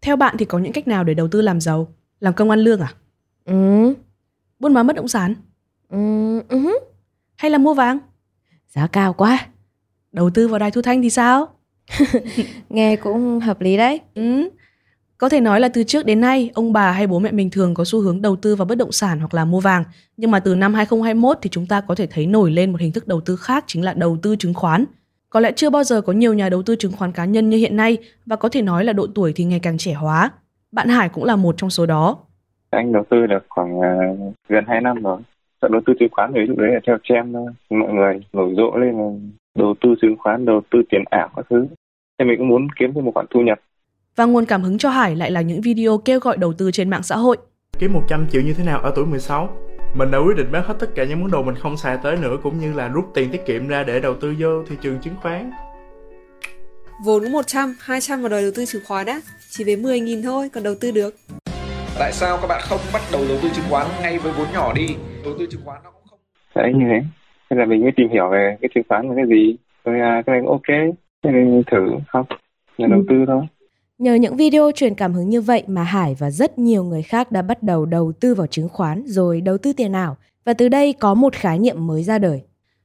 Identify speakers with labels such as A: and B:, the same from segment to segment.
A: Theo bạn thì có những cách nào để đầu tư làm giàu? Làm công ăn lương à?
B: Ừ.
A: Buôn bán bất động sản?
B: Ừ. ừ.
A: Hay là mua vàng?
B: Giá cao quá.
A: Đầu tư vào đài thu thanh thì sao?
B: Nghe cũng hợp lý đấy.
A: Ừ. Có thể nói là từ trước đến nay, ông bà hay bố mẹ mình thường có xu hướng đầu tư vào bất động sản hoặc là mua vàng. Nhưng mà từ năm 2021 thì chúng ta có thể thấy nổi lên một hình thức đầu tư khác chính là đầu tư chứng khoán. Có lẽ chưa bao giờ có nhiều nhà đầu tư chứng khoán cá nhân như hiện nay và có thể nói là độ tuổi thì ngày càng trẻ hóa. Bạn Hải cũng là một trong số đó.
C: Anh đầu tư được khoảng uh, gần 2 năm rồi. Chọn đầu tư chứng khoán thì lúc đấy là theo trend mọi người nổi rộ lên là đầu tư chứng khoán, đầu tư tiền ảo các thứ. Thì mình cũng muốn kiếm thêm một khoản thu nhập
A: và nguồn cảm hứng cho Hải lại là những video kêu gọi đầu tư trên mạng xã hội.
D: Kiếm 100 triệu như thế nào ở tuổi 16? Mình đã quyết định bán hết tất cả những món đồ mình không xài tới nữa cũng như là rút tiền tiết kiệm ra để đầu tư vô thị trường chứng khoán.
E: Vốn có 100, 200 vào đời đầu tư chứng khoán á, chỉ với 10 nghìn thôi còn đầu tư được.
F: Tại sao các bạn không bắt đầu đầu tư chứng khoán ngay với vốn nhỏ đi? Đầu tư chứng khoán nó cũng không...
C: Đấy như thế. Thế là mình mới tìm hiểu về cái chứng khoán là cái gì. Rồi à, cái này cũng ok. Thế nên thử không? Là đầu tư thôi.
B: Nhờ những video truyền cảm hứng như vậy mà Hải và rất nhiều người khác đã bắt đầu đầu tư vào chứng khoán rồi đầu tư tiền ảo và từ đây có một khái niệm mới ra đời.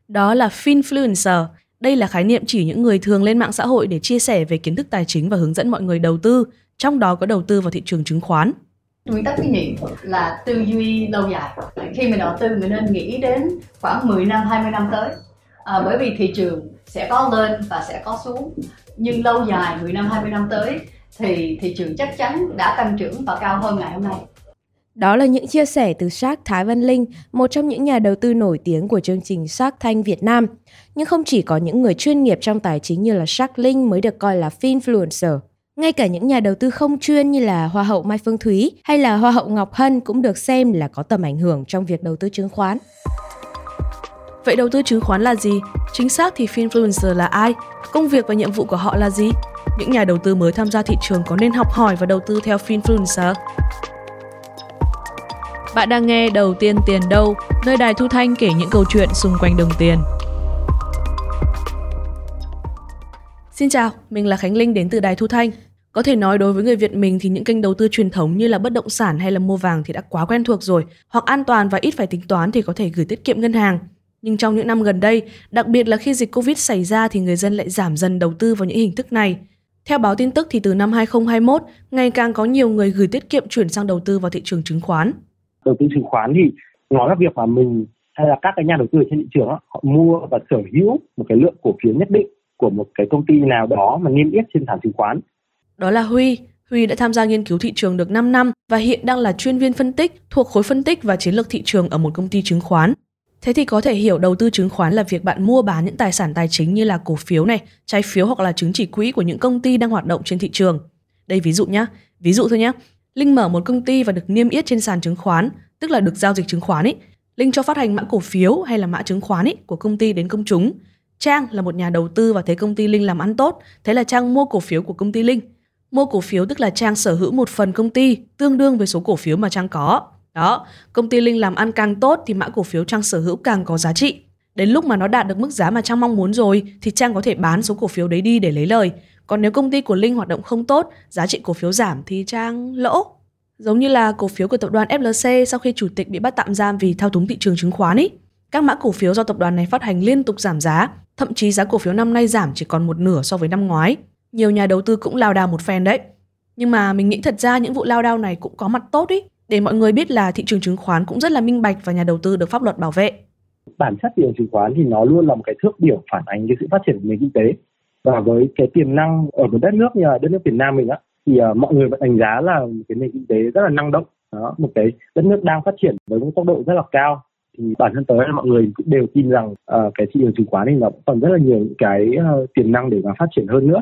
A: Đó là finfluencer. Đây là khái niệm chỉ những người thường lên mạng xã hội để chia sẻ về kiến thức tài chính và hướng dẫn mọi người đầu tư, trong đó có đầu tư vào thị trường chứng khoán.
G: Nguyên tắc thứ nhì là tư duy lâu dài. Khi mình đầu tư mình nên nghĩ đến khoảng 10 năm, 20 năm tới. À, bởi vì thị trường sẽ có lên và sẽ có xuống. Nhưng lâu dài 10 năm, 20 năm tới thì thị trường chắc chắn đã tăng trưởng và cao hơn ngày hôm nay.
B: Đó là những chia sẻ từ Shark Thái Văn Linh, một trong những nhà đầu tư nổi tiếng của chương trình Shark Thanh Việt Nam. Nhưng không chỉ có những người chuyên nghiệp trong tài chính như là Shark Linh mới được coi là finfluencer. Ngay cả những nhà đầu tư không chuyên như là Hoa hậu Mai Phương Thúy hay là Hoa hậu Ngọc Hân cũng được xem là có tầm ảnh hưởng trong việc đầu tư chứng khoán.
A: Vậy đầu tư chứng khoán là gì? Chính xác thì finfluencer là ai? Công việc và nhiệm vụ của họ là gì? những nhà đầu tư mới tham gia thị trường có nên học hỏi và đầu tư theo Finfluencer? Bạn đang nghe Đầu tiên tiền đâu, nơi đài thu thanh kể những câu chuyện xung quanh đồng tiền. Xin chào, mình là Khánh Linh đến từ Đài Thu Thanh. Có thể nói đối với người Việt mình thì những kênh đầu tư truyền thống như là bất động sản hay là mua vàng thì đã quá quen thuộc rồi, hoặc an toàn và ít phải tính toán thì có thể gửi tiết kiệm ngân hàng. Nhưng trong những năm gần đây, đặc biệt là khi dịch Covid xảy ra thì người dân lại giảm dần đầu tư vào những hình thức này. Theo báo tin tức thì từ năm 2021, ngày càng có nhiều người gửi tiết kiệm chuyển sang đầu tư vào thị trường chứng khoán.
H: Đầu tư chứng khoán thì nó là việc mà mình hay là các cái nhà đầu tư trên thị trường họ mua và sở hữu một cái lượng cổ phiếu nhất định của một cái công ty nào đó mà niêm yết trên sàn chứng khoán.
A: Đó là Huy. Huy đã tham gia nghiên cứu thị trường được 5 năm và hiện đang là chuyên viên phân tích thuộc khối phân tích và chiến lược thị trường ở một công ty chứng khoán. Thế thì có thể hiểu đầu tư chứng khoán là việc bạn mua bán những tài sản tài chính như là cổ phiếu này, trái phiếu hoặc là chứng chỉ quỹ của những công ty đang hoạt động trên thị trường. Đây ví dụ nhá, ví dụ thôi nhá. Linh mở một công ty và được niêm yết trên sàn chứng khoán, tức là được giao dịch chứng khoán ấy. Linh cho phát hành mã cổ phiếu hay là mã chứng khoán ấy của công ty đến công chúng. Trang là một nhà đầu tư và thấy công ty Linh làm ăn tốt, thế là Trang mua cổ phiếu của công ty Linh. Mua cổ phiếu tức là Trang sở hữu một phần công ty tương đương với số cổ phiếu mà Trang có. Đó, công ty Linh làm ăn càng tốt thì mã cổ phiếu Trang sở hữu càng có giá trị. Đến lúc mà nó đạt được mức giá mà Trang mong muốn rồi thì Trang có thể bán số cổ phiếu đấy đi để lấy lời. Còn nếu công ty của Linh hoạt động không tốt, giá trị cổ phiếu giảm thì Trang lỗ. Giống như là cổ phiếu của tập đoàn FLC sau khi chủ tịch bị bắt tạm giam vì thao túng thị trường chứng khoán ấy. Các mã cổ phiếu do tập đoàn này phát hành liên tục giảm giá, thậm chí giá cổ phiếu năm nay giảm chỉ còn một nửa so với năm ngoái. Nhiều nhà đầu tư cũng lao đao một phen đấy. Nhưng mà mình nghĩ thật ra những vụ lao đao này cũng có mặt tốt ý để mọi người biết là thị trường chứng khoán cũng rất là minh bạch và nhà đầu tư được pháp luật bảo vệ.
H: Bản chất thị trường chứng khoán thì nó luôn là một cái thước biểu phản ánh cái sự phát triển của nền kinh tế. Và với cái tiềm năng ở một đất nước như là đất nước Việt Nam mình á thì uh, mọi người vẫn đánh giá là một cái nền kinh tế rất là năng động. Đó một cái đất nước đang phát triển với một tốc độ rất là cao. Thì bản thân tới là mọi người cũng đều tin rằng uh, cái thị trường chứng khoán thì nó còn rất là nhiều cái uh, tiềm năng để mà phát triển hơn nữa.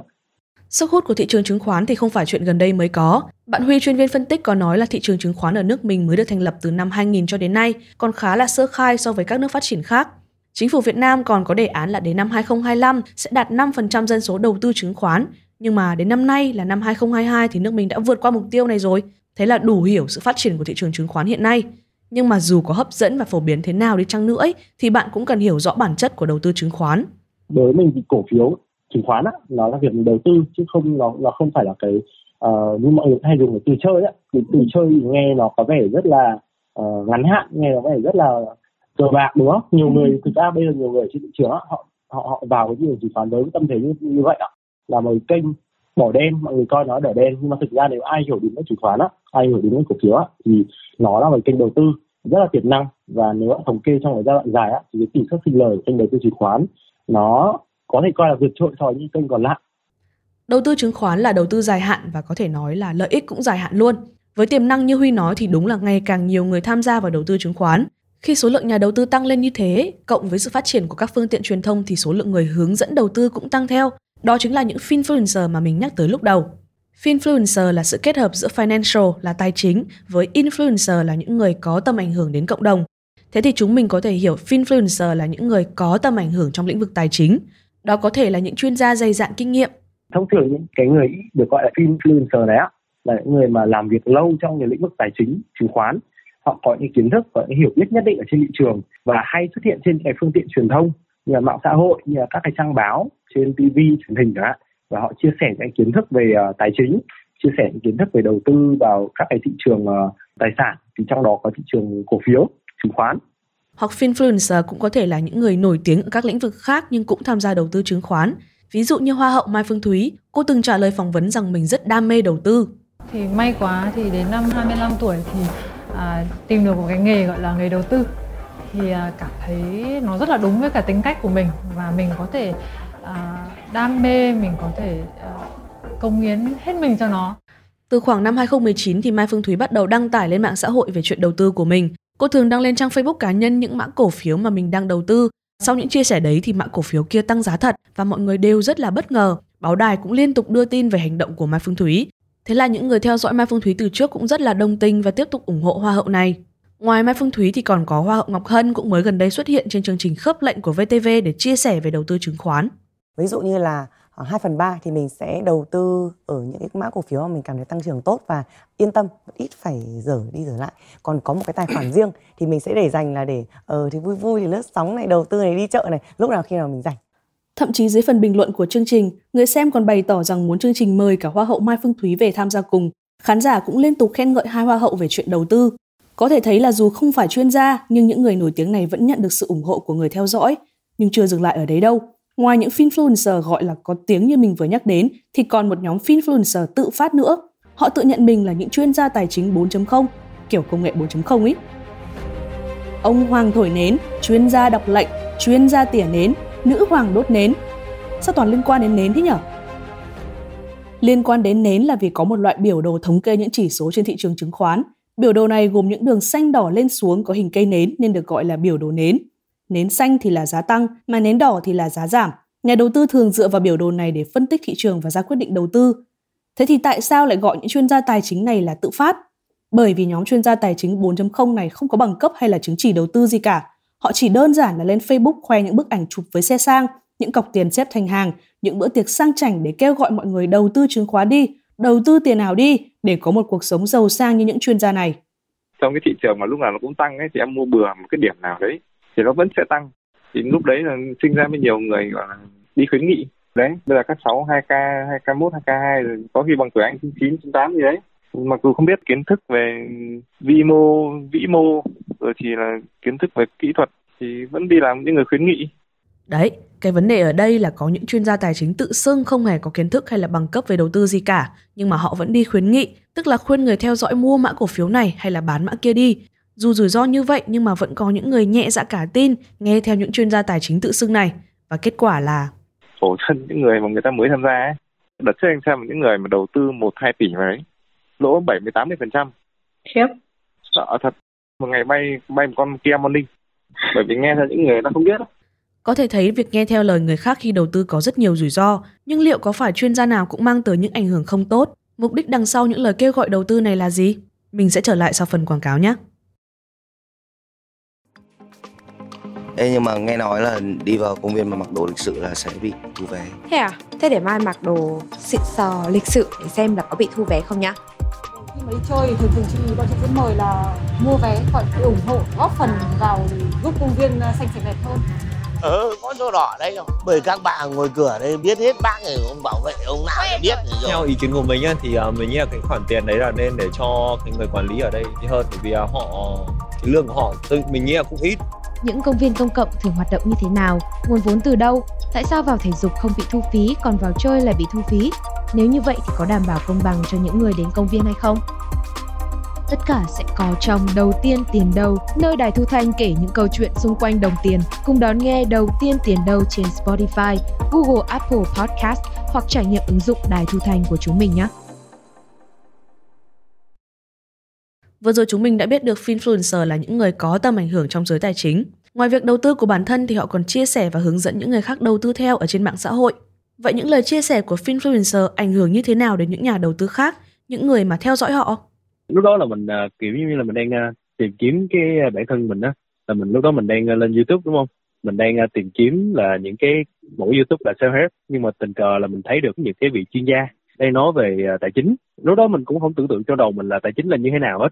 A: Sức hút của thị trường chứng khoán thì không phải chuyện gần đây mới có. Bạn Huy chuyên viên phân tích có nói là thị trường chứng khoán ở nước mình mới được thành lập từ năm 2000 cho đến nay, còn khá là sơ khai so với các nước phát triển khác. Chính phủ Việt Nam còn có đề án là đến năm 2025 sẽ đạt 5% dân số đầu tư chứng khoán, nhưng mà đến năm nay là năm 2022 thì nước mình đã vượt qua mục tiêu này rồi. Thế là đủ hiểu sự phát triển của thị trường chứng khoán hiện nay. Nhưng mà dù có hấp dẫn và phổ biến thế nào đi chăng nữa ấy, thì bạn cũng cần hiểu rõ bản chất của đầu tư chứng khoán.
H: Đối với mình thì cổ phiếu chứng khoán á nó là việc đầu tư chứ không nó nó không phải là cái uh, như mọi người hay dùng cái từ chơi á. Từ, từ chơi thì nghe nó có vẻ rất là uh, ngắn hạn nghe nó có vẻ rất là cờ bạc đúng không? Nhiều người thực ra bây giờ nhiều người trên thị trường á, họ họ họ vào cái thị trường chứng khoán với tâm thế như, như vậy ạ là một kênh bỏ đen mọi người coi nó đỏ đen nhưng mà thực ra nếu ai hiểu đúng cái chứng khoán á ai hiểu đúng cái cổ phiếu á thì nó là một kênh đầu tư rất là tiềm năng. Và nếu bạn thống kê trong một giai đoạn dài á thì cái tỷ suất sinh lời kênh đầu tư chứng khoán nó có thể coi là vượt trội so với những kênh còn lại
A: Đầu tư chứng khoán là đầu tư dài hạn và có thể nói là lợi ích cũng dài hạn luôn. Với tiềm năng như Huy nói thì đúng là ngày càng nhiều người tham gia vào đầu tư chứng khoán. Khi số lượng nhà đầu tư tăng lên như thế, cộng với sự phát triển của các phương tiện truyền thông thì số lượng người hướng dẫn đầu tư cũng tăng theo. Đó chính là những finfluencer mà mình nhắc tới lúc đầu. Finfluencer là sự kết hợp giữa financial là tài chính với influencer là những người có tầm ảnh hưởng đến cộng đồng. Thế thì chúng mình có thể hiểu finfluencer là những người có tầm ảnh hưởng trong lĩnh vực tài chính. Đó có thể là những chuyên gia dày dạn kinh nghiệm.
H: thông thường những cái người được gọi là influencer đấy á là những người mà làm việc lâu trong cái lĩnh vực tài chính chứng khoán họ có những kiến thức và những hiểu biết nhất định ở trên thị trường và hay xuất hiện trên cái phương tiện truyền thông như là mạng xã hội như là các cái trang báo trên TV truyền hình đó và họ chia sẻ những kiến thức về uh, tài chính chia sẻ những kiến thức về đầu tư vào các cái thị trường uh, tài sản. Thì trong đó có thị trường cổ phiếu chứng khoán.
A: Hoặc finfluencer cũng có thể là những người nổi tiếng ở các lĩnh vực khác nhưng cũng tham gia đầu tư chứng khoán. Ví dụ như Hoa hậu Mai Phương Thúy, cô từng trả lời phỏng vấn rằng mình rất đam mê đầu tư.
I: Thì may quá thì đến năm 25 tuổi thì à, tìm được một cái nghề gọi là nghề đầu tư thì à, cảm thấy nó rất là đúng với cả tính cách của mình và mình có thể à, đam mê mình có thể à, công hiến hết mình cho nó
A: Từ khoảng năm 2019 thì Mai Phương Thúy bắt đầu đăng tải lên mạng xã hội về chuyện đầu tư của mình. Cô thường đăng lên trang Facebook cá nhân những mã cổ phiếu mà mình đang đầu tư. Sau những chia sẻ đấy thì mã cổ phiếu kia tăng giá thật và mọi người đều rất là bất ngờ. Báo đài cũng liên tục đưa tin về hành động của Mai Phương Thúy. Thế là những người theo dõi Mai Phương Thúy từ trước cũng rất là đồng tình và tiếp tục ủng hộ Hoa hậu này. Ngoài Mai Phương Thúy thì còn có Hoa hậu Ngọc Hân cũng mới gần đây xuất hiện trên chương trình khớp lệnh của VTV để chia sẻ về đầu tư chứng khoán.
J: ví dụ như là 2 phần 3 thì mình sẽ đầu tư ở những cái mã cổ phiếu mà mình cảm thấy tăng trưởng tốt và yên tâm ít phải dở đi dở lại còn có một cái tài khoản riêng thì mình sẽ để dành là để ờ thì vui vui thì lướt sóng này đầu tư này đi chợ này lúc nào khi nào mình rảnh
A: Thậm chí dưới phần bình luận của chương trình, người xem còn bày tỏ rằng muốn chương trình mời cả Hoa hậu Mai Phương Thúy về tham gia cùng. Khán giả cũng liên tục khen ngợi hai Hoa hậu về chuyện đầu tư. Có thể thấy là dù không phải chuyên gia, nhưng những người nổi tiếng này vẫn nhận được sự ủng hộ của người theo dõi. Nhưng chưa dừng lại ở đấy đâu. Ngoài những finfluencer gọi là có tiếng như mình vừa nhắc đến, thì còn một nhóm finfluencer tự phát nữa. Họ tự nhận mình là những chuyên gia tài chính 4.0, kiểu công nghệ 4.0 ấy. Ông Hoàng thổi nến, chuyên gia đọc lệnh, chuyên gia tỉa nến, nữ hoàng đốt nến. Sao toàn liên quan đến nến thế nhở? Liên quan đến nến là vì có một loại biểu đồ thống kê những chỉ số trên thị trường chứng khoán. Biểu đồ này gồm những đường xanh đỏ lên xuống có hình cây nến nên được gọi là biểu đồ nến. Nến xanh thì là giá tăng, mà nến đỏ thì là giá giảm. Nhà đầu tư thường dựa vào biểu đồ này để phân tích thị trường và ra quyết định đầu tư. Thế thì tại sao lại gọi những chuyên gia tài chính này là tự phát? Bởi vì nhóm chuyên gia tài chính 4.0 này không có bằng cấp hay là chứng chỉ đầu tư gì cả. Họ chỉ đơn giản là lên Facebook khoe những bức ảnh chụp với xe sang, những cọc tiền xếp thành hàng, những bữa tiệc sang chảnh để kêu gọi mọi người đầu tư chứng khoán đi, đầu tư tiền nào đi để có một cuộc sống giàu sang như những chuyên gia này.
C: trong cái thị trường mà lúc nào nó cũng tăng ấy thì em mua bừa một cái điểm nào đấy thì nó vẫn sẽ tăng. Thì lúc đấy là sinh ra mới nhiều người gọi là đi khuyến nghị. Đấy bây giờ các cháu 2 k 2 k 1 2 k 2 rồi có khi bằng tuổi anh 99 98 gì đấy. Mặc dù không biết kiến thức về vi mô vĩ mô rồi thì là kiến thức về kỹ thuật thì vẫn đi làm những người khuyến nghị.
A: Đấy, cái vấn đề ở đây là có những chuyên gia tài chính tự xưng không hề có kiến thức hay là bằng cấp về đầu tư gì cả, nhưng mà họ vẫn đi khuyến nghị, tức là khuyên người theo dõi mua mã cổ phiếu này hay là bán mã kia đi. Dù rủi ro như vậy nhưng mà vẫn có những người nhẹ dạ cả tin, nghe theo những chuyên gia tài chính tự xưng này. Và kết quả là
C: khổ thân những người mà người ta mới tham gia ấy đợt trước anh xem những người mà đầu tư một hai tỷ vào đấy lỗ bảy mươi tám mươi phần trăm
E: Khiếp.
C: sợ thật một ngày bay bay một con Kia Morning bởi vì nghe theo những người ta không biết
A: có thể thấy việc nghe theo lời người khác khi đầu tư có rất nhiều rủi ro, nhưng liệu có phải chuyên gia nào cũng mang tới những ảnh hưởng không tốt? Mục đích đằng sau những lời kêu gọi đầu tư này là gì? Mình sẽ trở lại sau phần quảng cáo nhé.
K: Ê, nhưng mà nghe nói là đi vào công viên mà mặc đồ lịch sự là sẽ bị thu vé.
B: Thế à? Thế để mai mặc đồ xịn sò, lịch sự để xem là có bị thu vé không nhá.
E: Khi mà đi chơi thì thường thường chị bọn chị sẽ mời là mua vé gọi để ủng hộ góp phần vào giúp công viên xanh sạch đẹp hơn
L: ừ có sổ đỏ đây không bởi các bạn ngồi cửa đây biết hết bác này ông bảo vệ ông nào biết rồi
M: theo ý kiến của mình á, thì uh, mình nghĩ là cái khoản tiền đấy là nên để cho cái người quản lý ở đây hơn bởi vì uh, họ cái lương của họ tôi mình nghĩ là cũng ít
N: những công viên công cộng thường hoạt động như thế nào, nguồn vốn từ đâu, tại sao vào thể dục không bị thu phí còn vào chơi lại bị thu phí? Nếu như vậy thì có đảm bảo công bằng cho những người đến công viên hay không? Tất cả sẽ có trong Đầu tiên tiền đâu, nơi Đài Thu Thanh kể những câu chuyện xung quanh đồng tiền. Cùng đón nghe Đầu tiên tiền đâu trên Spotify, Google Apple Podcast hoặc trải nghiệm ứng dụng Đài Thu Thanh của chúng mình nhé.
A: Vừa rồi chúng mình đã biết được finfluencer là những người có tầm ảnh hưởng trong giới tài chính. Ngoài việc đầu tư của bản thân thì họ còn chia sẻ và hướng dẫn những người khác đầu tư theo ở trên mạng xã hội. Vậy những lời chia sẻ của finfluencer ảnh hưởng như thế nào đến những nhà đầu tư khác, những người mà theo dõi họ?
O: Lúc đó là mình uh, kiểu như là mình đang uh, tìm kiếm cái à, bản thân mình á, là mình lúc đó mình đang uh, lên YouTube đúng không? Mình đang uh, tìm kiếm là những cái mỗi YouTube là self help nhưng mà tình cờ là mình thấy được những cái vị chuyên gia đây nói về uh, tài chính. Lúc đó mình cũng không tưởng tượng cho đầu mình là tài chính là như thế nào hết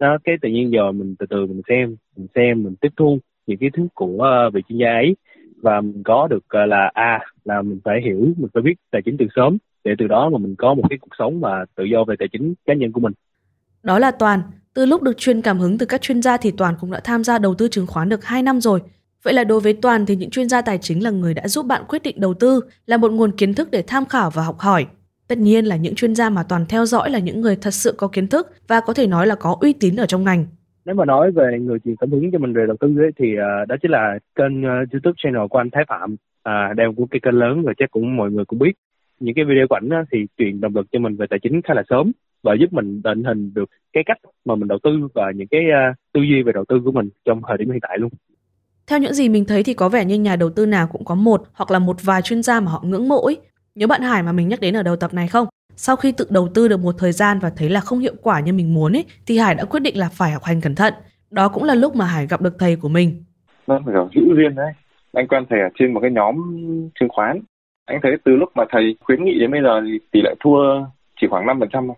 O: đó cái tự nhiên giờ mình từ từ mình xem mình xem mình tiếp thu những cái thứ của ờ, vị chuyên gia ấy. Và mình có được ờ, là a à, là mình phải hiểu mình phải biết tài chính từ sớm để từ đó mà mình có một cái cuộc sống và tự do về tài chính cá nhân của mình.
A: Đó là toàn. Từ lúc được truyền cảm hứng từ các chuyên gia thì toàn cũng đã tham gia đầu tư chứng khoán được 2 năm rồi. Vậy là đối với Toàn thì những chuyên gia tài chính là người đã giúp bạn quyết định đầu tư, là một nguồn kiến thức để tham khảo và học hỏi. Tất nhiên là những chuyên gia mà Toàn theo dõi là những người thật sự có kiến thức và có thể nói là có uy tín ở trong ngành.
O: Nếu mà nói về người truyền cảm hứng cho mình về đầu tư ấy, thì uh, đó chính là kênh uh, YouTube channel của anh Thái Phạm, uh, đều của cái kênh lớn và chắc cũng mọi người cũng biết. Những cái video của ảnh thì truyền động lực cho mình về tài chính khá là sớm và giúp mình định hình được cái cách mà mình đầu tư và những cái uh, tư duy về đầu tư của mình trong thời điểm hiện tại luôn.
A: Theo những gì mình thấy thì có vẻ như nhà đầu tư nào cũng có một hoặc là một vài chuyên gia mà họ ngưỡng mộ ấy. Nhớ bạn Hải mà mình nhắc đến ở đầu tập này không? Sau khi tự đầu tư được một thời gian và thấy là không hiệu quả như mình muốn ấy, thì Hải đã quyết định là phải học hành cẩn thận. Đó cũng là lúc mà Hải gặp được thầy của mình.
C: Vâng, kiểu hữu duyên đấy. Anh quen thầy ở trên một cái nhóm chứng khoán. Anh thấy từ lúc mà thầy khuyến nghị đến bây giờ thì tỷ lệ thua chỉ khoảng 5% thôi.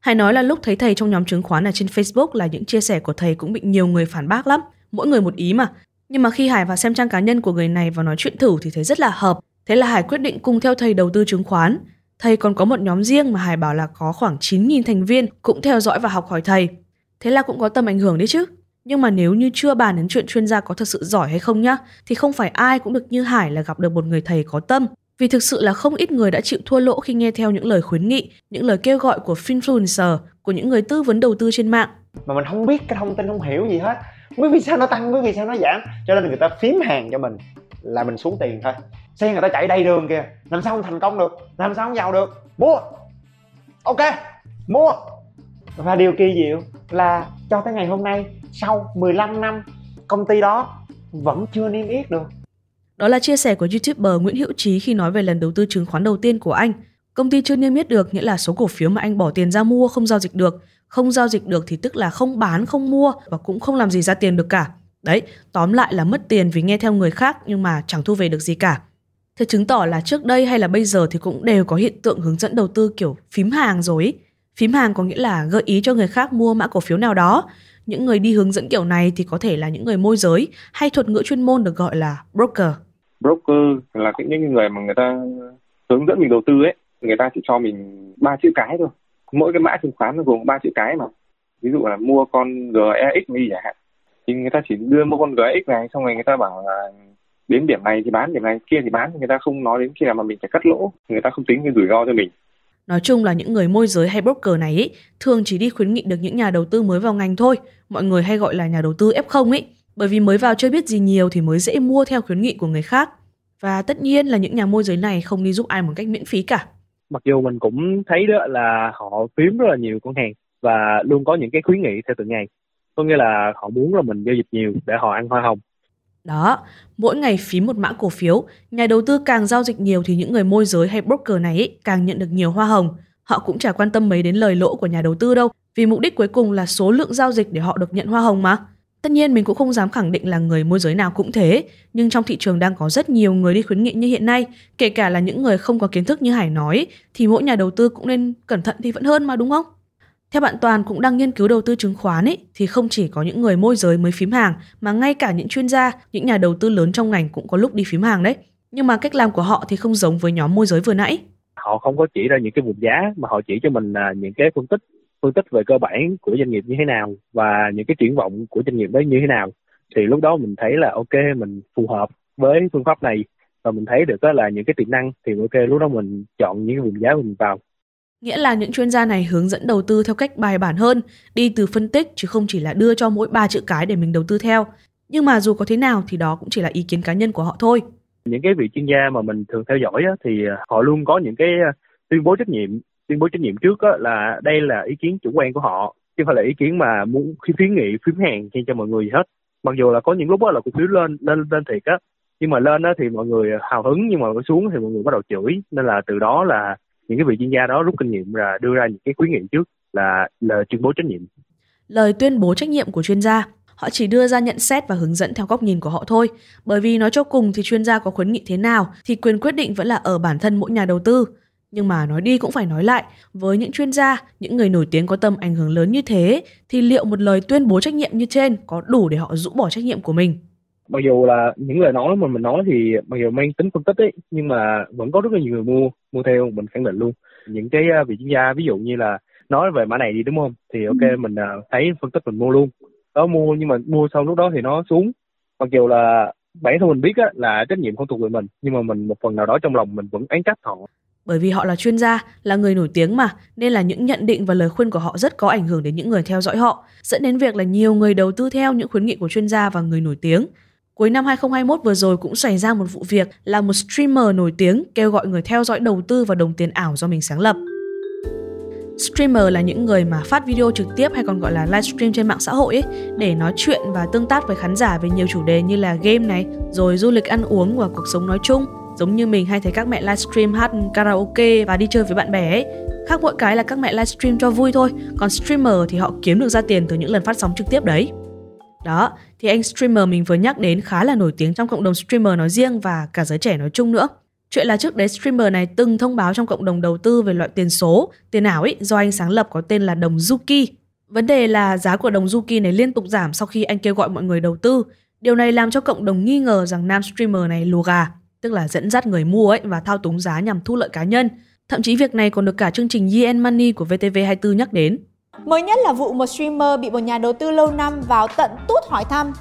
A: Hải nói là lúc thấy thầy trong nhóm chứng khoán ở trên Facebook là những chia sẻ của thầy cũng bị nhiều người phản bác lắm. Mỗi người một ý mà. Nhưng mà khi Hải vào xem trang cá nhân của người này và nói chuyện thử thì thấy rất là hợp Thế là Hải quyết định cùng theo thầy đầu tư chứng khoán. Thầy còn có một nhóm riêng mà Hải bảo là có khoảng 9.000 thành viên cũng theo dõi và học hỏi thầy. Thế là cũng có tầm ảnh hưởng đấy chứ. Nhưng mà nếu như chưa bàn đến chuyện chuyên gia có thật sự giỏi hay không nhá, thì không phải ai cũng được như Hải là gặp được một người thầy có tâm. Vì thực sự là không ít người đã chịu thua lỗ khi nghe theo những lời khuyến nghị, những lời kêu gọi của finfluencer, của những người tư vấn đầu tư trên mạng.
P: Mà mình không biết cái thông tin không hiểu gì hết. Mới vì sao nó tăng, mới vì sao nó giảm. Cho nên người ta phím hàng cho mình là mình xuống tiền thôi xe người ta chạy đầy đường kìa làm sao không thành công được làm sao không giàu được mua ok mua và điều kỳ diệu là cho tới ngày hôm nay sau 15 năm công ty đó vẫn chưa niêm yết được
A: đó là chia sẻ của YouTuber Nguyễn Hữu Trí khi nói về lần đầu tư chứng khoán đầu tiên của anh. Công ty chưa niêm yết được nghĩa là số cổ phiếu mà anh bỏ tiền ra mua không giao dịch được. Không giao dịch được thì tức là không bán, không mua và cũng không làm gì ra tiền được cả. Đấy, tóm lại là mất tiền vì nghe theo người khác nhưng mà chẳng thu về được gì cả. Thế chứng tỏ là trước đây hay là bây giờ thì cũng đều có hiện tượng hướng dẫn đầu tư kiểu phím hàng rồi. Phím hàng có nghĩa là gợi ý cho người khác mua mã cổ phiếu nào đó. Những người đi hướng dẫn kiểu này thì có thể là những người môi giới hay thuật ngữ chuyên môn được gọi là broker.
C: Broker là những người mà người ta hướng dẫn mình đầu tư ấy, người ta chỉ cho mình ba chữ cái thôi. Mỗi cái mã chứng khoán nó gồm ba chữ cái mà. Ví dụ là mua con GEX đi chẳng hạn. Thì người ta chỉ đưa mua con GEX này xong rồi người ta bảo là đến điểm này thì bán điểm này kia thì bán người ta không nói đến khi nào mà mình phải cắt lỗ người ta không tính cái rủi ro cho mình
A: Nói chung là những người môi giới hay broker này ý, thường chỉ đi khuyến nghị được những nhà đầu tư mới vào ngành thôi. Mọi người hay gọi là nhà đầu tư F0 ấy. Bởi vì mới vào chưa biết gì nhiều thì mới dễ mua theo khuyến nghị của người khác. Và tất nhiên là những nhà môi giới này không đi giúp ai một cách miễn phí cả.
O: Mặc dù mình cũng thấy đó là họ phím rất là nhiều con hàng và luôn có những cái khuyến nghị theo từng ngày. Có nghĩa là họ muốn là mình giao dịch nhiều để họ ăn hoa hồng
A: đó, mỗi ngày phí một mã cổ phiếu, nhà đầu tư càng giao dịch nhiều thì những người môi giới hay broker này ấy, càng nhận được nhiều hoa hồng. Họ cũng chả quan tâm mấy đến lời lỗ của nhà đầu tư đâu, vì mục đích cuối cùng là số lượng giao dịch để họ được nhận hoa hồng mà. Tất nhiên mình cũng không dám khẳng định là người môi giới nào cũng thế, nhưng trong thị trường đang có rất nhiều người đi khuyến nghị như hiện nay, kể cả là những người không có kiến thức như Hải nói, thì mỗi nhà đầu tư cũng nên cẩn thận thì vẫn hơn mà đúng không? Theo bạn Toàn cũng đang nghiên cứu đầu tư chứng khoán ấy, thì không chỉ có những người môi giới mới phím hàng mà ngay cả những chuyên gia, những nhà đầu tư lớn trong ngành cũng có lúc đi phím hàng đấy. Nhưng mà cách làm của họ thì không giống với nhóm môi giới vừa nãy.
H: Họ không có chỉ ra những cái vùng giá mà họ chỉ cho mình là những cái phân tích phân tích về cơ bản của doanh nghiệp như thế nào và những cái triển vọng của doanh nghiệp đấy như thế nào thì lúc đó mình thấy là ok mình phù hợp với phương pháp này và mình thấy được đó là những cái tiềm năng thì ok lúc đó mình chọn những cái vùng giá mình vào
A: Nghĩa là những chuyên gia này hướng dẫn đầu tư theo cách bài bản hơn, đi từ phân tích chứ không chỉ là đưa cho mỗi ba chữ cái để mình đầu tư theo. Nhưng mà dù có thế nào thì đó cũng chỉ là ý kiến cá nhân của họ thôi.
H: những cái vị chuyên gia mà mình thường theo dõi á, thì họ luôn có những cái ờ, tuyên bố trách nhiệm tuyên bố trách nhiệm trước á, là đây là ý kiến chủ quan của họ chứ không phải là ý kiến mà muốn khi khuyến nghị phím hàng cho mọi người gì hết mặc dù là có những lúc đó là cổ phiếu lên lên lên thiệt á nhưng mà lên á thì mọi người hào hứng nhưng mà xuống thì mọi người bắt đầu chửi nên là từ đó là những cái vị chuyên gia đó rút kinh nghiệm ra đưa ra những cái khuyến nghị trước là lời tuyên bố trách nhiệm
A: Lời tuyên bố trách nhiệm của chuyên gia, họ chỉ đưa ra nhận xét và hướng dẫn theo góc nhìn của họ thôi, bởi vì nói cho cùng thì chuyên gia có khuyến nghị thế nào thì quyền quyết định vẫn là ở bản thân mỗi nhà đầu tư. Nhưng mà nói đi cũng phải nói lại, với những chuyên gia, những người nổi tiếng có tầm ảnh hưởng lớn như thế, thì liệu một lời tuyên bố trách nhiệm như trên có đủ để họ rũ bỏ trách nhiệm của mình?
H: Mặc dù là những lời nói mà mình nói thì mặc dù mang tính phân tích ấy nhưng mà vẫn có rất là nhiều người mua mua theo mình khẳng định luôn. Những cái ờ, vị chuyên gia ví dụ như là nói về mã này đi đúng không? Thì ok mình ờ, thấy phân tích mình mua luôn. Đó mua nhưng mà mua xong lúc đó thì nó xuống. Mặc dù là bản thân mình biết á, là trách nhiệm không thuộc về mình nhưng mà mình một phần nào đó trong lòng mình vẫn án trách họ.
A: Bởi vì họ là chuyên gia, là người nổi tiếng mà, nên là những nhận định và lời khuyên của họ rất có ảnh hưởng đến những người theo dõi họ, dẫn đến việc là nhiều người đầu tư theo những khuyến nghị của chuyên gia và người nổi tiếng. Cuối năm 2021 vừa rồi cũng xảy ra một vụ việc là một streamer nổi tiếng kêu gọi người theo dõi đầu tư vào đồng tiền ảo do mình sáng lập. Streamer là những người mà phát video trực tiếp hay còn gọi là livestream trên mạng xã hội ấy để nói chuyện và tương tác với khán giả về nhiều chủ đề như là game này, rồi du lịch ăn uống và cuộc sống nói chung. Giống như mình hay thấy các mẹ livestream hát karaoke và đi chơi với bạn bè ấy. Khác mỗi cái là các mẹ livestream cho vui thôi, còn streamer thì họ kiếm được ra tiền từ những lần phát sóng trực tiếp đấy. Đó, thì anh streamer mình vừa nhắc đến khá là nổi tiếng trong cộng đồng streamer nói riêng và cả giới trẻ nói chung nữa. Chuyện là trước đấy streamer này từng thông báo trong cộng đồng đầu tư về loại tiền số, tiền ảo ấy do anh sáng lập có tên là đồng Zuki. Vấn đề là giá của đồng Zuki này liên tục giảm sau khi anh kêu gọi mọi người đầu tư. Điều này làm cho cộng đồng nghi ngờ rằng nam streamer này lùa gà, tức là dẫn dắt người mua ấy và thao túng giá nhằm thu lợi cá nhân. Thậm chí việc này còn được cả chương trình Yen Money của VTV24 nhắc đến.
Q: Mới nhất là vụ một streamer bị một nhà đầu tư lâu năm vào tận tút hỏi thăm.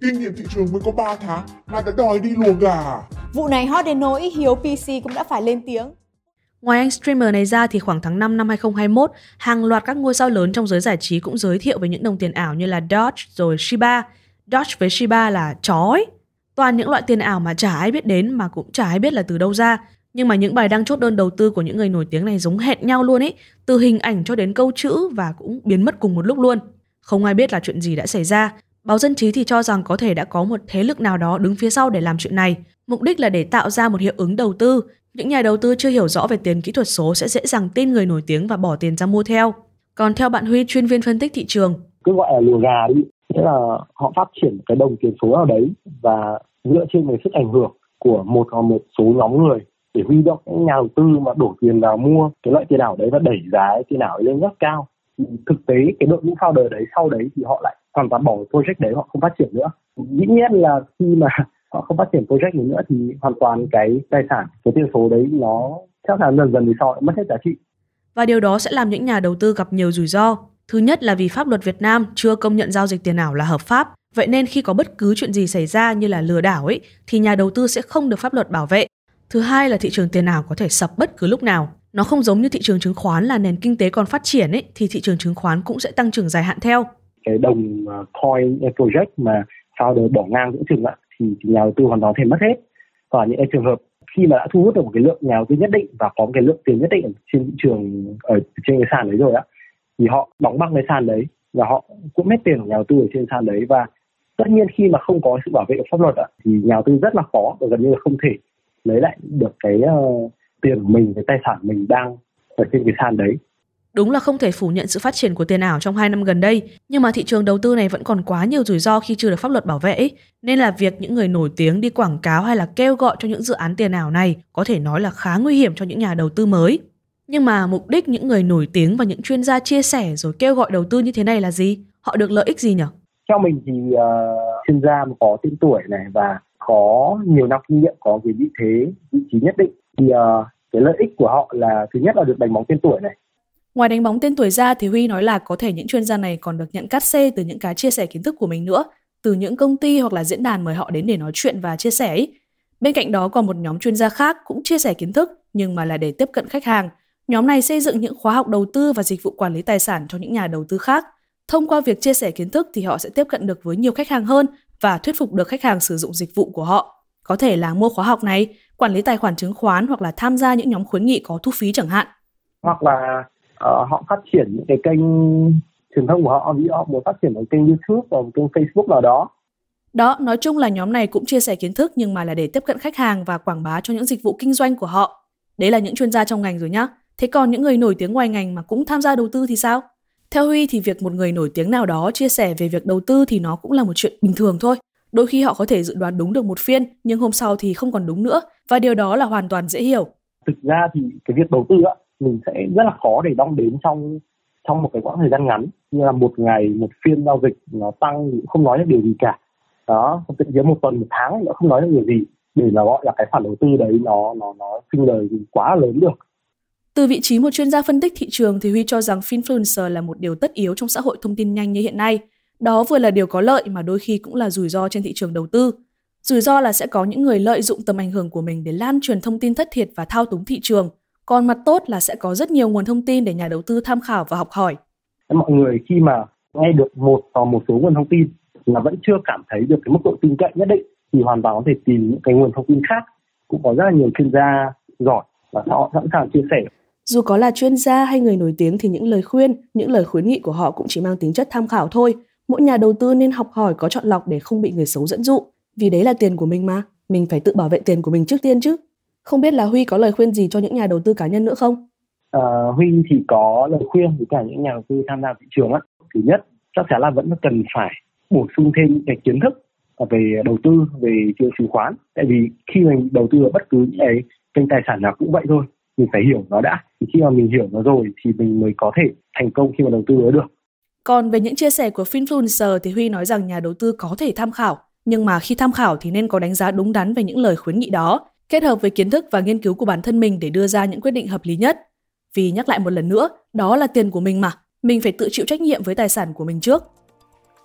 R: Kinh nghiệm thị trường mới có 3 tháng mà đã đòi đi lùa gà.
Q: Vụ này hot đến nỗi Hiếu PC cũng đã phải lên tiếng.
A: Ngoài anh streamer này ra thì khoảng tháng 5 năm 2021, hàng loạt các ngôi sao lớn trong giới giải trí cũng giới thiệu về những đồng tiền ảo như là Doge rồi Shiba. Doge với Shiba là chó ấy. Toàn những loại tiền ảo mà chả ai biết đến mà cũng chả ai biết là từ đâu ra. Nhưng mà những bài đăng chốt đơn đầu tư của những người nổi tiếng này giống hệt nhau luôn ấy, từ hình ảnh cho đến câu chữ và cũng biến mất cùng một lúc luôn. Không ai biết là chuyện gì đã xảy ra. Báo Dân trí thì cho rằng có thể đã có một thế lực nào đó đứng phía sau để làm chuyện này. Mục đích là để tạo ra một hiệu ứng đầu tư. Những nhà đầu tư chưa hiểu rõ về tiền kỹ thuật số sẽ dễ dàng tin người nổi tiếng và bỏ tiền ra mua theo. Còn theo bạn Huy, chuyên viên phân tích thị trường,
H: cứ gọi là lùa gà đi nghĩa là họ phát triển cái đồng tiền số nào đấy và dựa trên cái sức ảnh hưởng của một hoặc một số nhóm người để huy động những nhà đầu tư mà đổ tiền vào mua cái loại tiền ảo đấy và đẩy giá tiền ảo lên rất cao Thì thực tế cái đội ngũ founder đấy sau đấy thì họ lại hoàn toàn bỏ project đấy họ không phát triển nữa dĩ nhiên là khi mà họ không phát triển project này nữa thì hoàn toàn cái tài sản cái tiền số đấy nó chắc là dần dần thì sau lại mất hết giá trị
A: và điều đó sẽ làm những nhà đầu tư gặp nhiều rủi ro. Thứ nhất là vì pháp luật Việt Nam chưa công nhận giao dịch tiền ảo là hợp pháp, vậy nên khi có bất cứ chuyện gì xảy ra như là lừa đảo ấy thì nhà đầu tư sẽ không được pháp luật bảo vệ. Thứ hai là thị trường tiền ảo có thể sập bất cứ lúc nào. Nó không giống như thị trường chứng khoán là nền kinh tế còn phát triển ấy thì thị trường chứng khoán cũng sẽ tăng trưởng dài hạn theo.
H: cái đồng à, coin project mà founder bỏ ngang giữa chừng ạ thì, nhà đầu tư hoàn toàn thể mất hết còn những cái trường hợp khi mà đã thu hút được một cái lượng nhà đầu tư nhất định và có một cái lượng tiền nhất định ở trên thị trường ở trên cái sàn đấy rồi á thì họ đóng băng cái sàn đấy và họ cũng hết tiền của nhà đầu tư ở trên sàn đấy và tất nhiên khi mà không có sự bảo vệ của pháp luật ạ thì nhà đầu tư rất là khó và gần như là không thể lấy lại được cái uh, tiền của mình cái tài sản mình đang ở trên cái sàn đấy
A: Đúng là không thể phủ nhận sự phát triển của tiền ảo trong 2 năm gần đây, nhưng mà thị trường đầu tư này vẫn còn quá nhiều rủi ro khi chưa được pháp luật bảo vệ, ấy. nên là việc những người nổi tiếng đi quảng cáo hay là kêu gọi cho những dự án tiền ảo này có thể nói là khá nguy hiểm cho những nhà đầu tư mới. Nhưng mà mục đích những người nổi tiếng và những chuyên gia chia sẻ rồi kêu gọi đầu tư như thế này là gì? Họ được lợi ích gì nhỉ?
H: Theo mình thì uh, chuyên gia có tên tuổi này và có nhiều năm kinh nghiệm, có cái vị thế, vị trí nhất định thì uh, cái lợi ích của họ là thứ nhất là được đánh bóng tên tuổi này.
A: Ngoài đánh bóng tên tuổi ra thì Huy nói là có thể những chuyên gia này còn được nhận cắt xê từ những cái chia sẻ kiến thức của mình nữa, từ những công ty hoặc là diễn đàn mời họ đến để nói chuyện và chia sẻ. Ý. Bên cạnh đó còn một nhóm chuyên gia khác cũng chia sẻ kiến thức nhưng mà là để tiếp cận khách hàng. Nhóm này xây dựng những khóa học đầu tư và dịch vụ quản lý tài sản cho những nhà đầu tư khác. Thông qua việc chia sẻ kiến thức thì họ sẽ tiếp cận được với nhiều khách hàng hơn và thuyết phục được khách hàng sử dụng dịch vụ của họ. Có thể là mua khóa học này, quản lý tài khoản chứng khoán hoặc là tham gia những nhóm khuyến nghị có thu phí chẳng hạn.
H: Hoặc là uh, họ phát triển những cái kênh truyền thông của họ, ví dụ họ muốn phát triển một kênh YouTube hoặc một kênh Facebook nào đó
A: đó, nói chung là nhóm này cũng chia sẻ kiến thức nhưng mà là để tiếp cận khách hàng và quảng bá cho những dịch vụ kinh doanh của họ. Đấy là những chuyên gia trong ngành rồi nhá. Thế còn những người nổi tiếng ngoài ngành mà cũng tham gia đầu tư thì sao? Theo Huy thì việc một người nổi tiếng nào đó chia sẻ về việc đầu tư thì nó cũng là một chuyện bình thường thôi. Đôi khi họ có thể dự đoán đúng được một phiên, nhưng hôm sau thì không còn đúng nữa, và điều đó là hoàn toàn dễ hiểu.
H: Thực ra thì cái việc đầu tư á, mình sẽ rất là khó để đong đến trong trong một cái quãng thời gian ngắn, như là một ngày, một phiên giao dịch nó tăng không nói được điều gì cả. Đó tự nhiên một tuần một tháng nó không nói được điều gì. Để là gọi là cái khoản đầu tư đấy nó nó nó sinh lời quá lớn được
A: từ vị trí một chuyên gia phân tích thị trường thì Huy cho rằng finfluencer là một điều tất yếu trong xã hội thông tin nhanh như hiện nay. Đó vừa là điều có lợi mà đôi khi cũng là rủi ro trên thị trường đầu tư. Rủi ro là sẽ có những người lợi dụng tầm ảnh hưởng của mình để lan truyền thông tin thất thiệt và thao túng thị trường. Còn mặt tốt là sẽ có rất nhiều nguồn thông tin để nhà đầu tư tham khảo và học hỏi.
H: Mọi người khi mà nghe được một hoặc một số nguồn thông tin là vẫn chưa cảm thấy được cái mức độ tin cậy nhất định, thì hoàn toàn có thể tìm những cái nguồn thông tin khác cũng có rất là nhiều chuyên gia giỏi và họ sẵn sàng chia sẻ
A: dù có là chuyên gia hay người nổi tiếng thì những lời khuyên, những lời khuyến nghị của họ cũng chỉ mang tính chất tham khảo thôi. Mỗi nhà đầu tư nên học hỏi có chọn lọc để không bị người xấu dẫn dụ. Vì đấy là tiền của mình mà, mình phải tự bảo vệ tiền của mình trước tiên chứ. Không biết là Huy có lời khuyên gì cho những nhà đầu tư cá nhân nữa không?
H: À, Huy thì có lời khuyên với cả những nhà đầu tư tham gia thị trường á. Thứ nhất, chắc chắn là vẫn cần phải bổ sung thêm những cái kiến thức về đầu tư về thị trường chứng khoán tại vì khi mình đầu tư ở bất cứ cái kênh tài sản nào cũng vậy thôi mình phải hiểu nó đã thì khi mà mình hiểu nó rồi thì mình mới có thể thành công khi mà đầu tư nó được
A: còn về những chia sẻ của Finfluencer thì Huy nói rằng nhà đầu tư có thể tham khảo, nhưng mà khi tham khảo thì nên có đánh giá đúng đắn về những lời khuyến nghị đó, kết hợp với kiến thức và nghiên cứu của bản thân mình để đưa ra những quyết định hợp lý nhất. Vì nhắc lại một lần nữa, đó là tiền của mình mà, mình phải tự chịu trách nhiệm với tài sản của mình trước.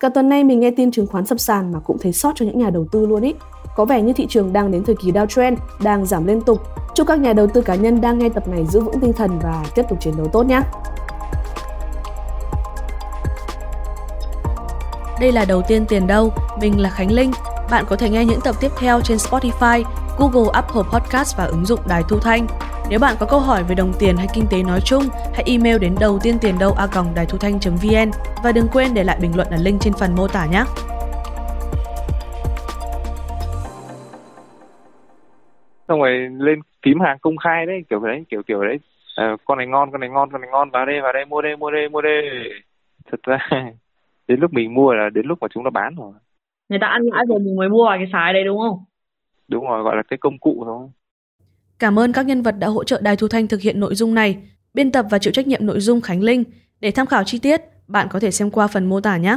A: Cả tuần nay mình nghe tin chứng khoán sập sàn mà cũng thấy sót cho những nhà đầu tư luôn ý. Có vẻ như thị trường đang đến thời kỳ downtrend, đang giảm liên tục. Chúc các nhà đầu tư cá nhân đang nghe tập này giữ vững tinh thần và tiếp tục chiến đấu tốt nhé. Đây là đầu tiên tiền đâu, mình là Khánh Linh. Bạn có thể nghe những tập tiếp theo trên Spotify, Google Apple Podcast và ứng dụng Đài Thu Thanh. Nếu bạn có câu hỏi về đồng tiền hay kinh tế nói chung, hãy email đến đầu tiên tiền đâu a đài thu thanh vn và đừng quên để lại bình luận ở link trên phần mô tả nhé.
C: Xong rồi lên phím hàng công khai đấy, kiểu đấy, kiểu kiểu đấy. À, con này ngon, con này ngon, con này ngon, vào đây, vào đây, mua đây, mua đây, mua đây. Thật ra đến lúc mình mua là đến lúc mà chúng nó bán rồi.
S: Người ta ăn lãi rồi mình mới mua vào cái sái đấy đúng không?
C: Đúng rồi, gọi là cái công cụ thôi.
A: Cảm ơn các nhân vật đã hỗ trợ Đài Thu Thanh thực hiện nội dung này, biên tập và chịu trách nhiệm nội dung Khánh Linh. Để tham khảo chi tiết, bạn có thể xem qua phần mô tả nhé.